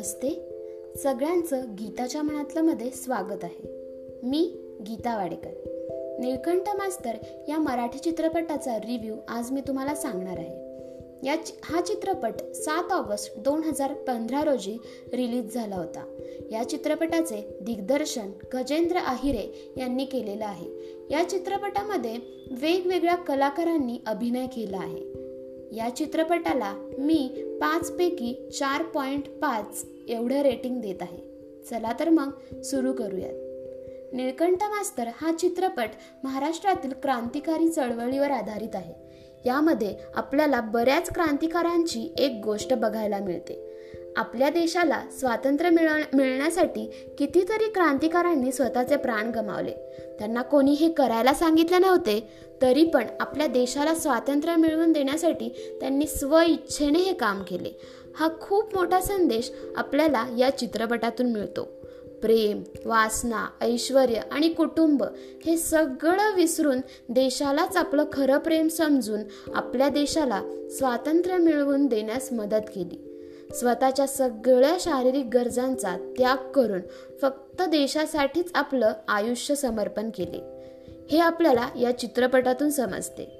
नमस्ते. सगळ्यांचं गीताच्या मनातलं मध्ये स्वागत आहे. मी गीता वाडेकर. निळकंठ मास्तर या मराठी चित्रपटाचा रिव्ह्यू आज मी तुम्हाला सांगणार आहे. या हा चित्रपट सात ऑगस्ट दोन हजार पंधरा रोजी रिलीज झाला होता. या चित्रपटाचे दिग्दर्शन गजेंद्र आहिरे यांनी केलेलं आहे. या चित्रपटामध्ये वेगवेगळ्या कलाकारांनी अभिनय केला आहे. या चित्रपटाला मी पाचपैकी चार पॉईंट पाच एवढं रेटिंग देत आहे. चला तर मग सुरू करूयात. निळकंठ मास्तर हा चित्रपट महाराष्ट्रातील क्रांतिकारी चळवळीवर आधारित आहे. यामध्ये आपल्याला बऱ्याच क्रांतिकारांची एक गोष्ट बघायला मिळते. आपल्या देशाला स्वातंत्र्य मिळ मिळण्यासाठी कितीतरी क्रांतिकारांनी स्वतःचे प्राण गमावले. त्यांना कोणी हे करायला सांगितले नव्हते तरी पण आपल्या देशाला स्वातंत्र्य मिळवून देण्यासाठी त्यांनी स्वइच्छेने हे काम केले. हा खूप मोठा संदेश आपल्याला या चित्रपटातून मिळतो. प्रेम वासना ऐश्वर आणि कुटुंब हे सगळं विसरून देशालाच आपलं खरं प्रेम समजून आपल्या देशाला स्वातंत्र्य मिळवून देण्यास मदत केली. स्वतःच्या सगळ्या शारीरिक गरजांचा त्याग करून फक्त देशासाठीच आपलं आयुष्य समर्पण केले. हे आपल्याला या चित्रपटातून समजते.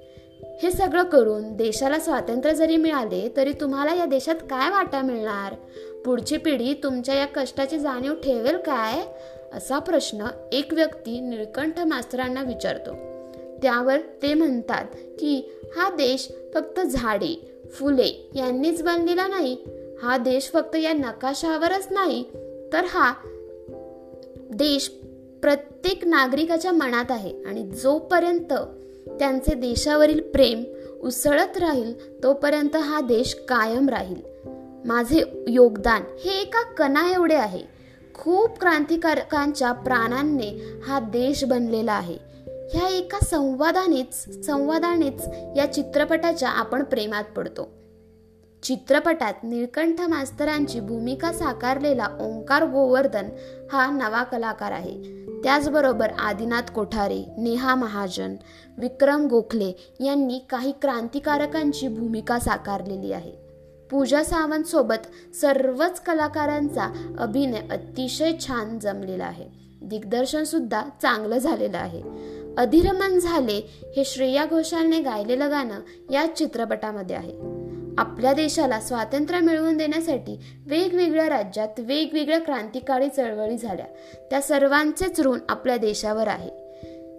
हे सगळं करून देशाला स्वातंत्र्य जरी मिळाले तरी तुम्हाला या देशात काय वाटा मिळणार? पुढची पिढी तुमच्या या कष्टाची जाणीव ठेवेल काय? असा प्रश्न एक व्यक्ती निळकंठ मास्तरांना विचारतो. त्यावर ते म्हणतात की हा देश फक्त झाडे फुले यांनीच बनलेला नाही हा देश फक्त या नकाशावरच नाही तर हा देश प्रत्येक नागरिकाच्या मनात आहे आणि जोपर्यंत त्यांचे देशावरील प्रेम उसळत राहील तोपर्यंत हा देश कायम राहील. माझे योगदान हे एका कणा एवढे आहे. खूप क्रांतिकारकांच्या प्राणांनी हा देश बनलेला आहे. ह्या एका संवादानेच संवादानेच या चित्रपटाच्या आपण प्रेमात पडतो. चित्रपटात निळकंठ मास्तरांची भूमिका साकारलेला ओंकार गोवर्धन हा नवा कलाकार आहे. त्याचबरोबर आदिनाथ कोठारे नेहा महाजन विक्रम गोखले यांनी काही क्रांतिकारकांची भूमिका साकारलेली आहे. पूजा सावंतसोबत सर्वच कलाकारांचा अभिनय अतिशय छान जमलेला आहे. दिग्दर्शनसुद्धा चांगलं झालेलं आहे. अधिरमन झाले हे श्रेया घोषालने गायलेलं गाणं या चित्रपटामध्ये आहे. आपल्या देशाला स्वातंत्र्य मिळवून देण्यासाठी वेगवेगळ्या राज्यात वेगवेगळ्या क्रांतिकारी चळवळी झाल्या. त्या सर्वांचेच ऋण आपल्या देशावर आहे.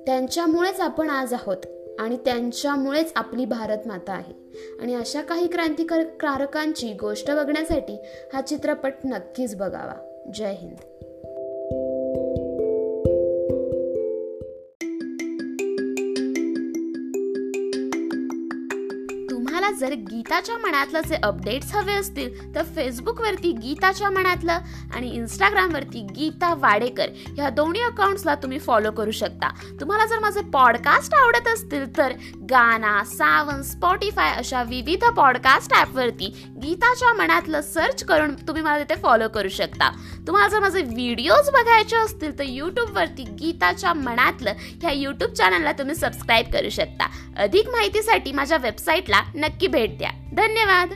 त्यांच्यामुळेच आपण आज आहोत आणि त्यांच्यामुळेच आपली भारत माता आहे. आणि अशा काही क्रांतिकारकांची गोष्ट बघण्यासाठी हा चित्रपट नक्कीच बघावा. जय हिंद. तुम्हाला जर गीताच्या मनातलं जे अपडेट्स हवे असतील तर फेसबुकवरती गीताच्या मनातलं आणि इंस्टाग्रामवरती गीता वाडेकर ह्या दोन्ही अकाउंट्सला तुम्ही फॉलो करू शकता. तुम्हाला जर माझे पॉडकास्ट आवडत असतील तर गाना सावन स्पॉटीफाय अशा विविध पॉडकास्ट ॲपवरती गीताच्या मनातलं सर्च करून तुम्ही मला तिथे फॉलो करू शकता. तुम्हाला जर माझे व्हिडिओज बघायचे असतील तर यूट्यूबवरती गीताच्या मनातलं ह्या यूट्यूब चॅनलला तुम्ही सबस्क्राईब करू शकता. अधिक माहितीसाठी माझ्या वेबसाईटला नक्की भेट द्या. धन्यवाद.